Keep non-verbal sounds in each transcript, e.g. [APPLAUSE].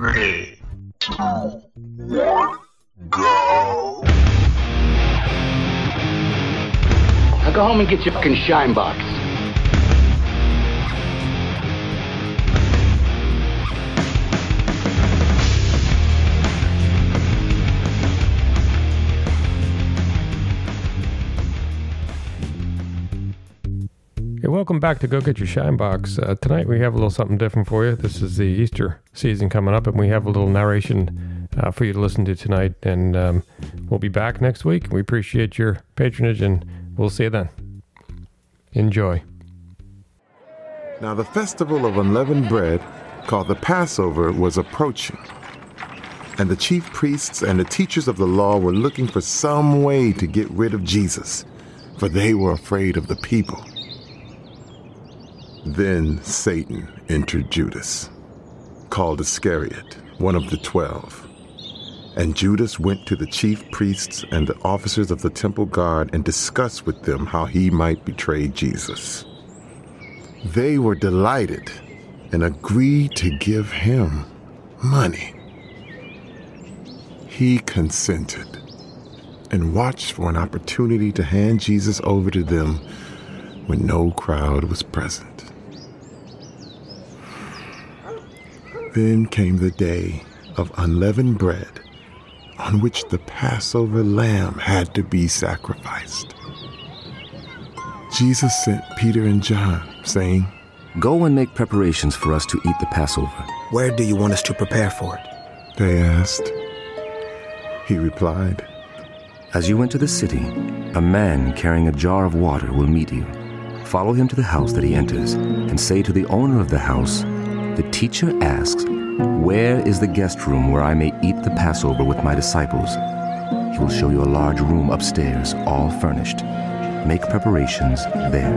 Three, two, one, go! Now go home and get your fucking shine box. Hey, welcome back to Go Get Your Shine Box. Uh, tonight we have a little something different for you. This is the Easter season coming up, and we have a little narration uh, for you to listen to tonight. And um, we'll be back next week. We appreciate your patronage, and we'll see you then. Enjoy. Now the festival of unleavened bread, called the Passover, was approaching. And the chief priests and the teachers of the law were looking for some way to get rid of Jesus, for they were afraid of the people. Then Satan entered Judas, called Iscariot, one of the twelve. And Judas went to the chief priests and the officers of the temple guard and discussed with them how he might betray Jesus. They were delighted and agreed to give him money. He consented and watched for an opportunity to hand Jesus over to them when no crowd was present. Then came the day of unleavened bread on which the Passover lamb had to be sacrificed. Jesus sent Peter and John, saying, Go and make preparations for us to eat the Passover. Where do you want us to prepare for it? They asked. He replied, As you enter the city, a man carrying a jar of water will meet you. Follow him to the house that he enters, and say to the owner of the house, The teacher asks, Where is the guest room where I may eat the Passover with my disciples? He will show you a large room upstairs, all furnished. Make preparations there.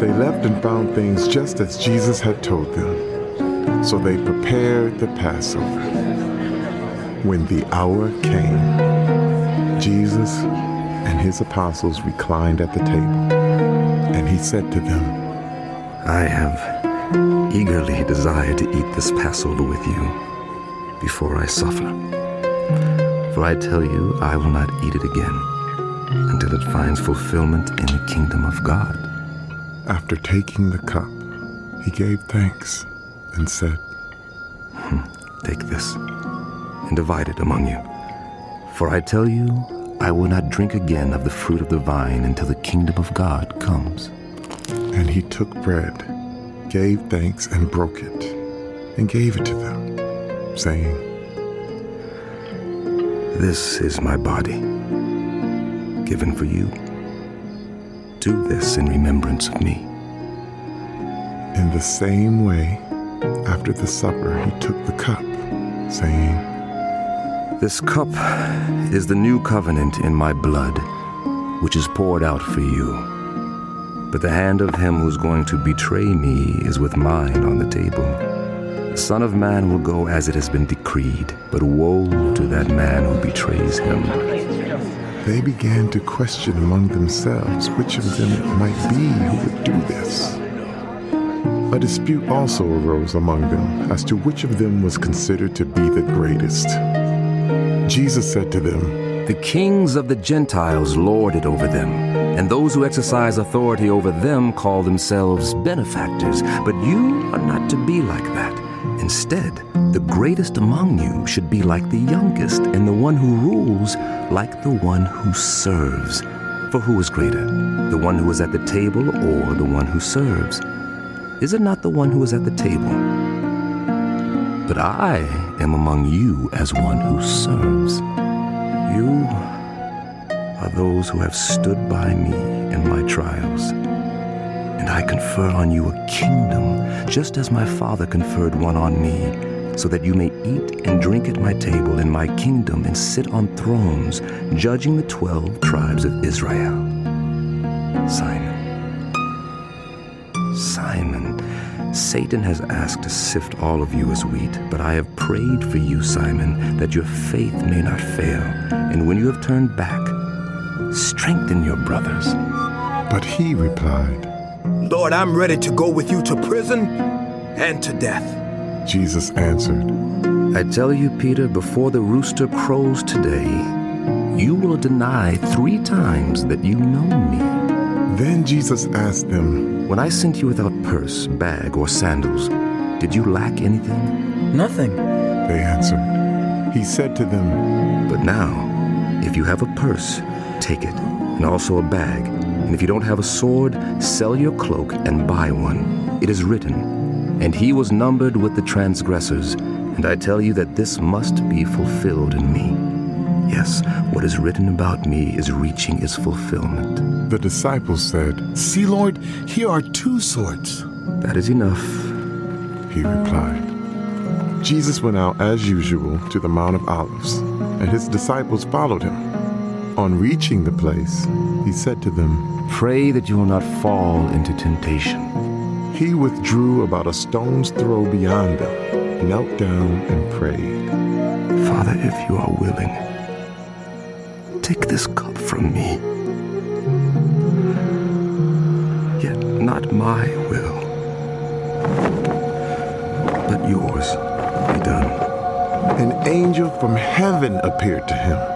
They left and found things just as Jesus had told them. So they prepared the Passover. When the hour came, Jesus and his apostles reclined at the table, and he said to them, I have eagerly desired to eat this Passover with you before I suffer. For I tell you, I will not eat it again until it finds fulfillment in the kingdom of God. After taking the cup, he gave thanks and said, hmm, Take this and divide it among you. For I tell you, I will not drink again of the fruit of the vine until the kingdom of God comes. And he took bread, gave thanks, and broke it, and gave it to them, saying, This is my body, given for you. Do this in remembrance of me. In the same way, after the supper, he took the cup, saying, This cup is the new covenant in my blood, which is poured out for you. But the hand of him who's going to betray me is with mine on the table. The Son of Man will go as it has been decreed, but woe to that man who betrays him. They began to question among themselves which of them it might be who would do this. A dispute also arose among them as to which of them was considered to be the greatest. Jesus said to them, The kings of the Gentiles lord it over them, and those who exercise authority over them call themselves benefactors. But you are not to be like that. Instead, the greatest among you should be like the youngest, and the one who rules like the one who serves. For who is greater, the one who is at the table or the one who serves? Is it not the one who is at the table? But I am among you as one who serves. You are those who have stood by me in my trials. And I confer on you a kingdom, just as my Father conferred one on me, so that you may eat and drink at my table in my kingdom and sit on thrones, judging the twelve tribes of Israel. Simon. Simon, Satan has asked to sift all of you as wheat, but I have prayed for you, Simon, that your faith may not fail. And when you have turned back, strengthen your brothers. But he replied, Lord, I'm ready to go with you to prison and to death. Jesus answered, I tell you, Peter, before the rooster crows today, you will deny three times that you know me. Then Jesus asked them, When I sent you without purse, bag, or sandals, did you lack anything? Nothing. They answered. He said to them, But now, if you have a purse, take it, and also a bag. And if you don't have a sword, sell your cloak and buy one. It is written, And he was numbered with the transgressors. And I tell you that this must be fulfilled in me. Yes, what is written about me is reaching its fulfillment. The disciples said, See, Lord, here are two swords. That is enough. He replied. Jesus went out as usual to the Mount of Olives, and his disciples followed him. On reaching the place, he said to them, Pray that you will not fall into temptation. He withdrew about a stone's throw beyond them, knelt down, and prayed. Father, if you are willing, take this cup from me. Yet not my will, but yours be done. An angel from heaven appeared to him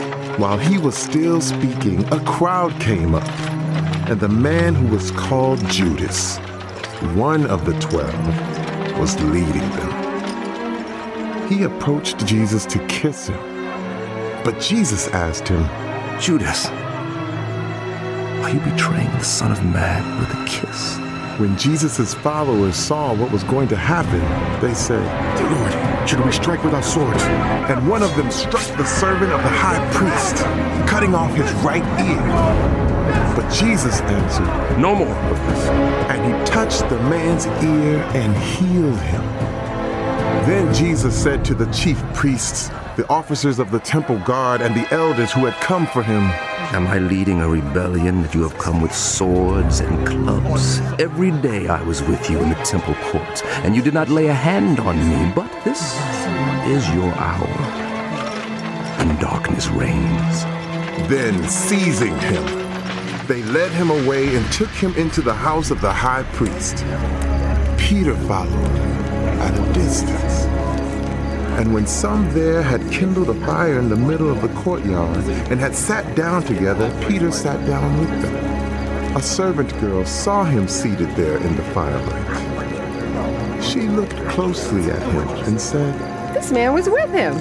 While he was still speaking, a crowd came up, and the man who was called Judas, one of the twelve, was leading them. He approached Jesus to kiss him, but Jesus asked him, Judas, are you betraying the Son of Man with a kiss? When Jesus' followers saw what was going to happen, they said, Lord, should we strike with our swords? And one of them struck the servant of the high priest, cutting off his right ear. But Jesus answered, No more of this. and he touched the man's ear and healed him. Then Jesus said to the chief priests, the officers of the temple guard, and the elders who had come for him, Am I leading a rebellion that you have come with swords and clubs? Every day I was with you in the temple courts, and you did not lay a hand on me, but this is your hour. And darkness reigns. Then, seizing him, they led him away and took him into the house of the high priest. Peter followed at a distance. And when some there had kindled a fire in the middle of the courtyard and had sat down together, Peter sat down with them. A servant girl saw him seated there in the firelight. She looked closely at him and said, This man was with him.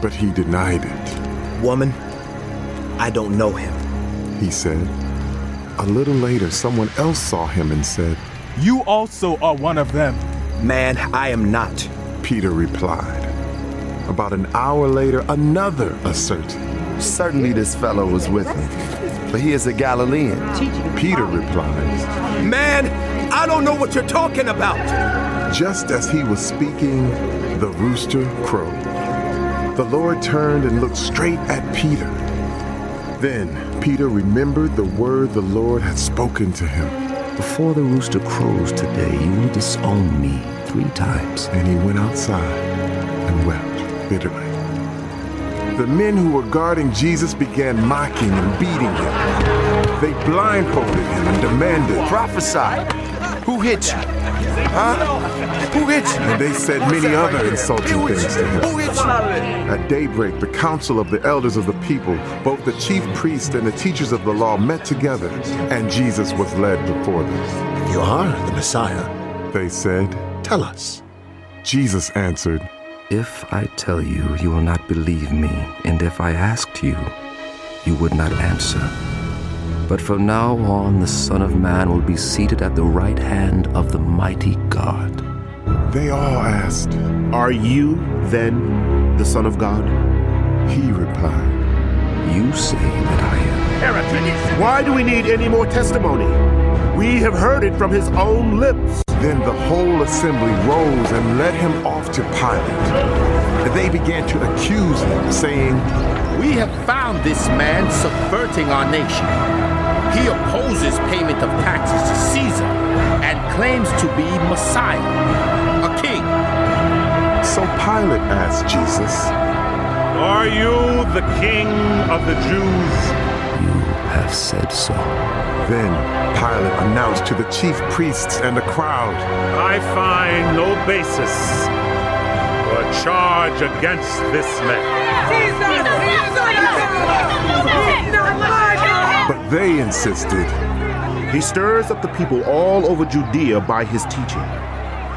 but he denied it. Woman, I don't know him. He said. A little later, someone else saw him and said, You also are one of them. Man, I am not. Peter replied. About an hour later, another asserted. Certainly this fellow was with him, but he is a Galilean. Peter replies, Man, I don't know what you're talking about. Just as he was speaking, the rooster crowed. The Lord turned and looked straight at Peter. Then Peter remembered the word the Lord had spoken to him, Before the rooster crows today, you will disown me three times. and he went outside and wept bitterly. The men who were guarding Jesus began mocking and beating him. They blindfolded him and demanded, Prophesy. Who hit you? Huh? Who hit you? and they said many other insulting things to him. Who hit you? At daybreak, the council of the elders of the people, both the chief priests and the teachers of the law, met together, and Jesus was led before them. You are the Messiah. They said, Tell us. Jesus answered, If I tell you, you will not believe me, and if I asked you, you would not answer. But from now on, the Son of Man will be seated at the right hand of the mighty God. They all asked. Are you, then, the Son of God? He replied, You say that I am. Why do we need any more testimony? We have heard it from his own lips. Then the whole assembly rose and led him off to Pilate. They began to accuse him, saying, We have found this man subverting our nation. He opposes payment of taxes to Caesar and claims to be Messiah, a king. So Pilate asked Jesus, Are you the king of the Jews? You have said so. Then Pilate announced to the chief priests and the crowd, I find no basis for a charge against this man. But they insisted, He stirs up the people all over Judea by his teaching.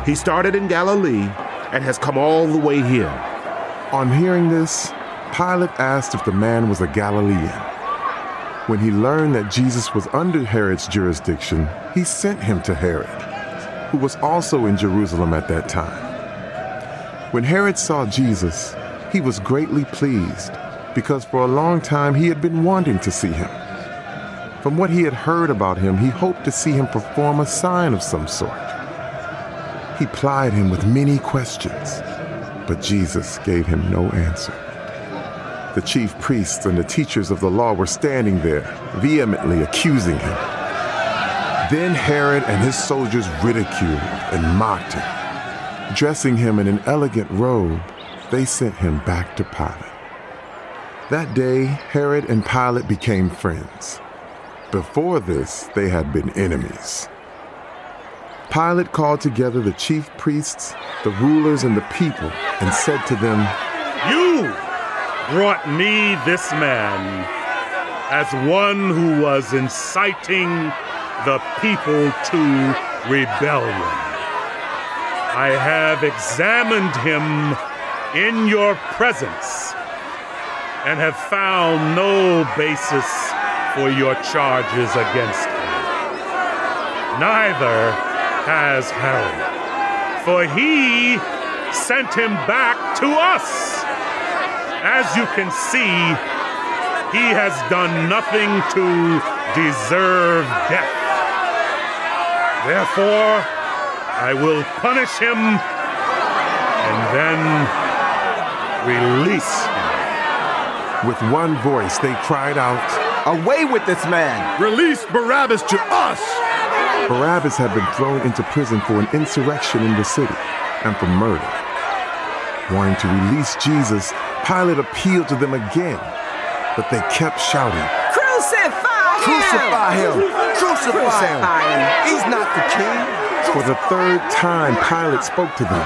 He started in Galilee and has come all the way here. On hearing this, Pilate asked if the man was a Galilean. When he learned that Jesus was under Herod's jurisdiction, he sent him to Herod, who was also in Jerusalem at that time. When Herod saw Jesus, he was greatly pleased because for a long time he had been wanting to see him. From what he had heard about him, he hoped to see him perform a sign of some sort. He plied him with many questions, but Jesus gave him no answer. The chief priests and the teachers of the law were standing there, vehemently accusing him. Then Herod and his soldiers ridiculed and mocked him. Dressing him in an elegant robe, they sent him back to Pilate. That day, Herod and Pilate became friends. Before this, they had been enemies. Pilate called together the chief priests, the rulers, and the people and said to them, You brought me this man as one who was inciting the people to rebellion. I have examined him in your presence and have found no basis for your charges against him. Neither has Herod, for he sent him back to us. As you can see, he has done nothing to deserve death. Therefore, I will punish him and then release him. With one voice, they cried out, Away with this man! Release Barabbas to us! Barabbas had been thrown into prison for an insurrection in the city and for murder. Wanting to release Jesus, Pilate appealed to them again, but they kept shouting, Crucify him! Crucify him! Crucify him! He's not the king! For the third time, Pilate spoke to them.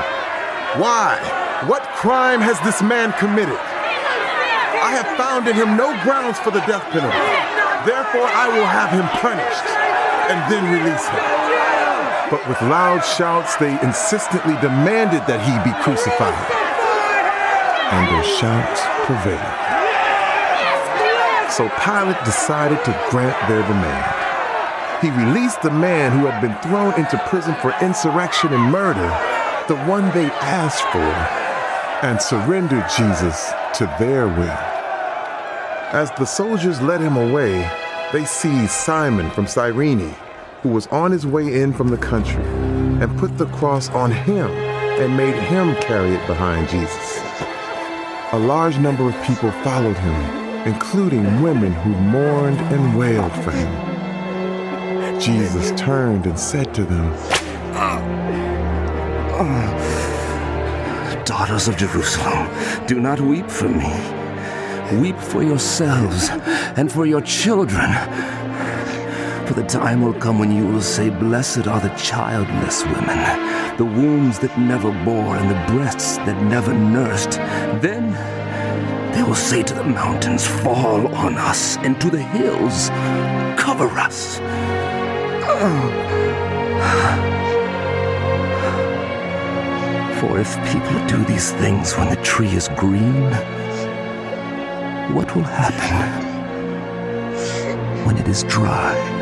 Why? What crime has this man committed? I have found in him no grounds for the death penalty. Therefore, I will have him punished and then release him. But with loud shouts, they insistently demanded that he be crucified. And their shouts prevailed. So Pilate decided to grant their demand. He released the man who had been thrown into prison for insurrection and murder, the one they asked for, and surrendered Jesus to their will. As the soldiers led him away, they seized Simon from Cyrene, who was on his way in from the country, and put the cross on him and made him carry it behind Jesus. A large number of people followed him, including women who mourned and wailed for him. Jesus turned and said to them, ah, Daughters of Jerusalem, do not weep for me. Weep for yourselves and for your children. For the time will come when you will say, Blessed are the childless women, the wombs that never bore, and the breasts that never nursed. Then they will say to the mountains, Fall on us, and to the hills, Cover us. For if people do these things when the tree is green, what will happen when it is dry?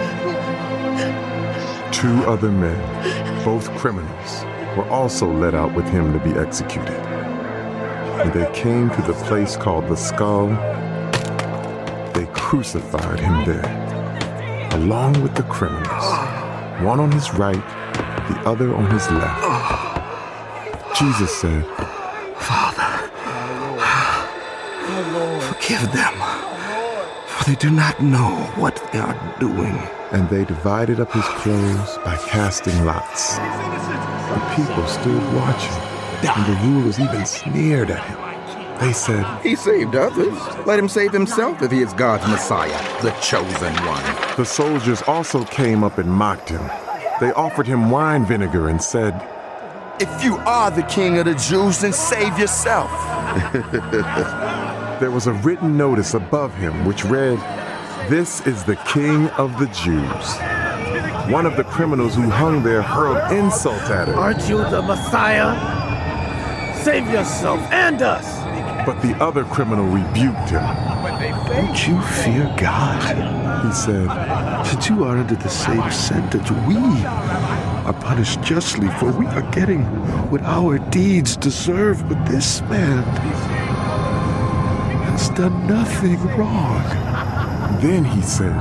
Two other men, both criminals, were also led out with him to be executed. When they came to the place called the skull, they crucified him there, along with the criminals, one on his right the other on his left. Jesus said, Father, forgive them, for they do not know what they are doing. And they divided up his clothes by casting lots. The people stood watching, and the rulers even sneered at him. They said, He saved others. Let him save himself if he is God's Messiah, the chosen one. The soldiers also came up and mocked him. They offered him wine vinegar and said, If you are the king of the Jews, then save yourself. [LAUGHS] there was a written notice above him which read, This is the king of the Jews. One of the criminals who hung there hurled insult at him. Aren't you the Messiah? Save yourself and us. But the other criminal rebuked him. Don't you fear God? He said, Since you are under the same sentence, we are punished justly, for we are getting what our deeds deserve. But this man has done nothing wrong. Then he said,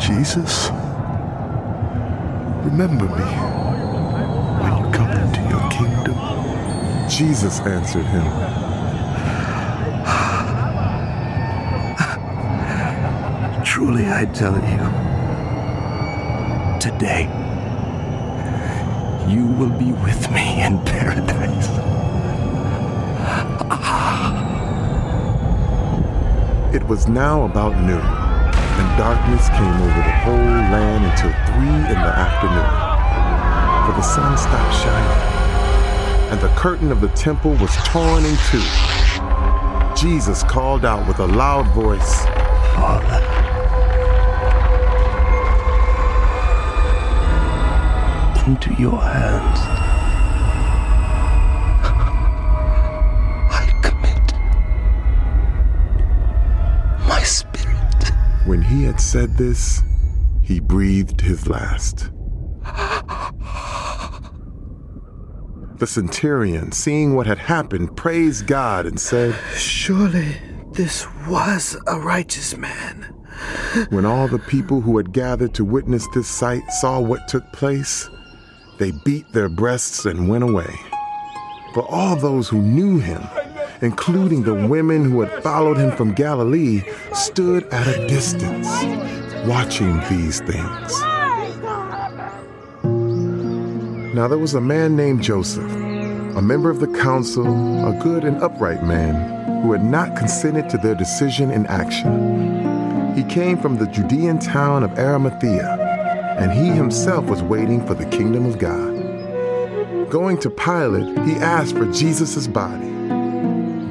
Jesus, remember me when you come into your kingdom. Jesus answered him, Truly I tell you, today you will be with me in paradise. It was now about noon, and darkness came over the whole land until three in the afternoon. For the sun stopped shining, and the curtain of the temple was torn in two. Jesus called out with a loud voice, Father, into your hands When he had said this, he breathed his last. The centurion, seeing what had happened, praised God and said, Surely this was a righteous man. When all the people who had gathered to witness this sight saw what took place, they beat their breasts and went away. But all those who knew him, including the women who had followed him from Galilee, stood at a distance, watching these things. Now there was a man named Joseph, a member of the council, a good and upright man, who had not consented to their decision in action. He came from the Judean town of Arimathea, and he himself was waiting for the kingdom of God. Going to Pilate, he asked for Jesus' body.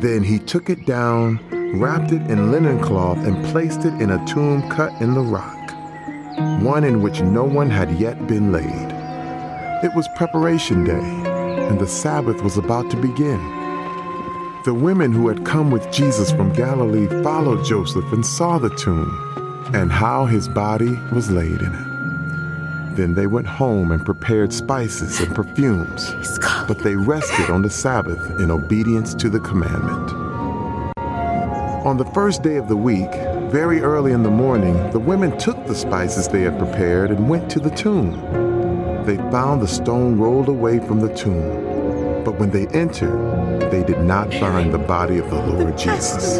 Then he took it down, wrapped it in linen cloth, and placed it in a tomb cut in the rock, one in which no one had yet been laid. It was preparation day, and the Sabbath was about to begin. The women who had come with Jesus from Galilee followed Joseph and saw the tomb and how his body was laid in it. Then they went home and prepared spices and perfumes, but they rested on the Sabbath in obedience to the commandment. On the first day of the week, very early in the morning, the women took the spices they had prepared and went to the tomb they found the stone rolled away from the tomb. But when they entered, they did not find the body of the Lord Jesus.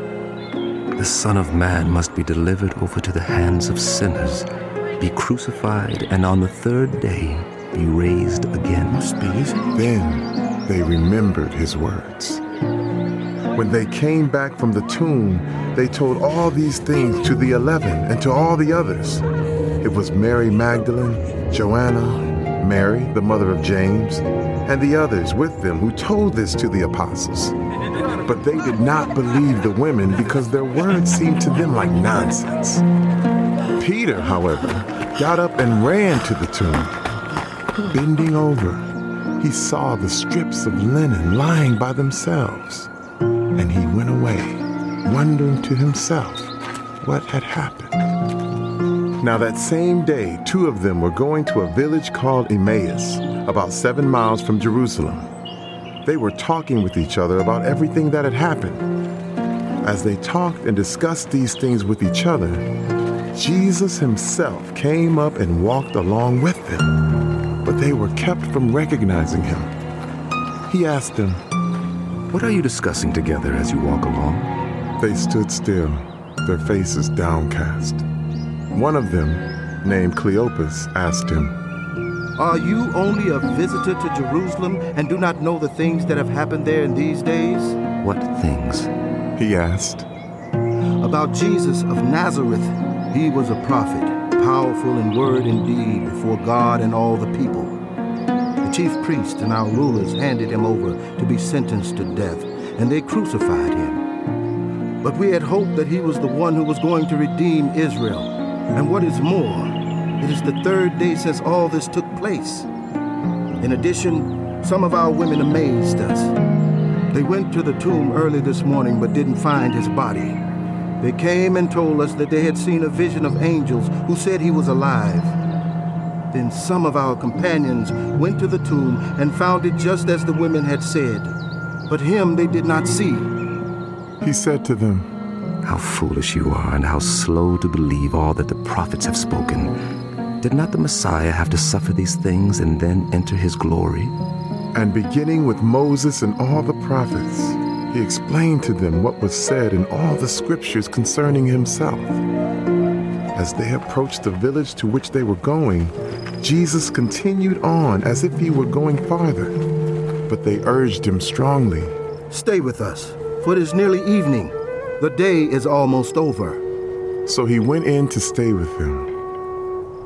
The Son of Man must be delivered over to the hands of sinners, be crucified, and on the third day be raised again. Must be, isn't Then they remembered his words. When they came back from the tomb, they told all these things to the eleven and to all the others. It was Mary Magdalene, Joanna, Mary, the mother of James, and the others with them who told this to the apostles. But they did not believe the women because their words seemed to them like nonsense. Peter, however, got up and ran to the tomb. Bending over, he saw the strips of linen lying by themselves, and he went away, wondering to himself what had happened. Now, that same day, two of them were going to a village called Emmaus, about seven miles from Jerusalem. They were talking with each other about everything that had happened. As they talked and discussed these things with each other, Jesus himself came up and walked along with them, but they were kept from recognizing him. He asked them, What are you discussing together as you walk along? They stood still, their faces downcast. One of them, named Cleopas, asked him, Are you only a visitor to Jerusalem and do not know the things that have happened there in these days? What things? He asked. About Jesus of Nazareth. He was a prophet, powerful in word and deed before God and all the people. The chief priests and our rulers handed him over to be sentenced to death, and they crucified him. But we had hoped that he was the one who was going to redeem Israel. And what is more, it is the third day since all this took place. In addition, some of our women amazed us. They went to the tomb early this morning but didn't find his body. They came and told us that they had seen a vision of angels who said he was alive. Then some of our companions went to the tomb and found it just as the women had said. But him they did not see. He said to them, how foolish you are, and how slow to believe all that the prophets have spoken. Did not the Messiah have to suffer these things and then enter his glory? And beginning with Moses and all the prophets, he explained to them what was said in all the scriptures concerning himself. As they approached the village to which they were going, Jesus continued on as if he were going farther. But they urged him strongly Stay with us, for it is nearly evening. The day is almost over. So he went in to stay with them.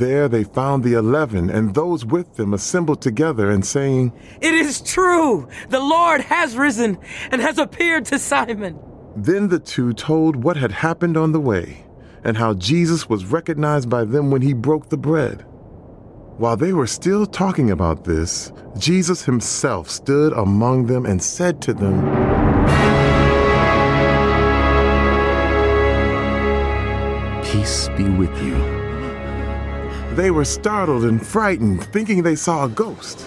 There they found the eleven and those with them assembled together and saying, It is true! The Lord has risen and has appeared to Simon. Then the two told what had happened on the way and how Jesus was recognized by them when he broke the bread. While they were still talking about this, Jesus himself stood among them and said to them, Peace be with you. They were startled and frightened, thinking they saw a ghost.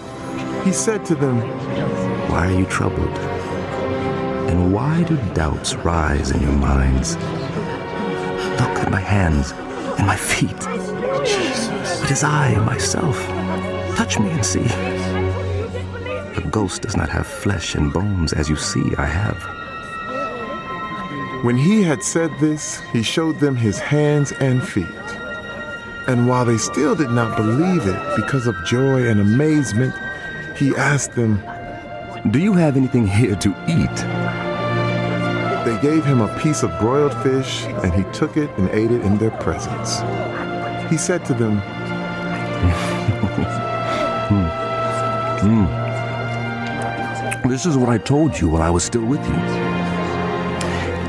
He said to them, Why are you troubled? And why do doubts rise in your minds? Look at my hands and my feet. It is I myself. Touch me and see. A ghost does not have flesh and bones as you see I have. When he had said this, he showed them his hands and feet. And while they still did not believe it because of joy and amazement, he asked them, Do you have anything here to eat? They gave him a piece of broiled fish, and he took it and ate it in their presence. He said to them, [LAUGHS] mm. Mm. This is what I told you while I was still with you.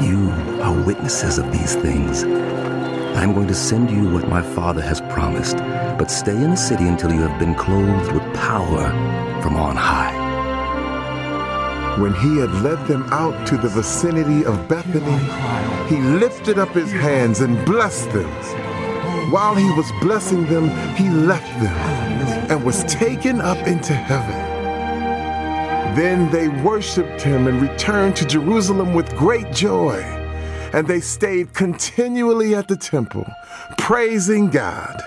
You are witnesses of these things. I am going to send you what my Father has promised, but stay in the city until you have been clothed with power from on high. When he had led them out to the vicinity of Bethany, he lifted up his hands and blessed them. While he was blessing them, he left them and was taken up into heaven. Then they worshiped him and returned to Jerusalem with great joy. And they stayed continually at the temple, praising God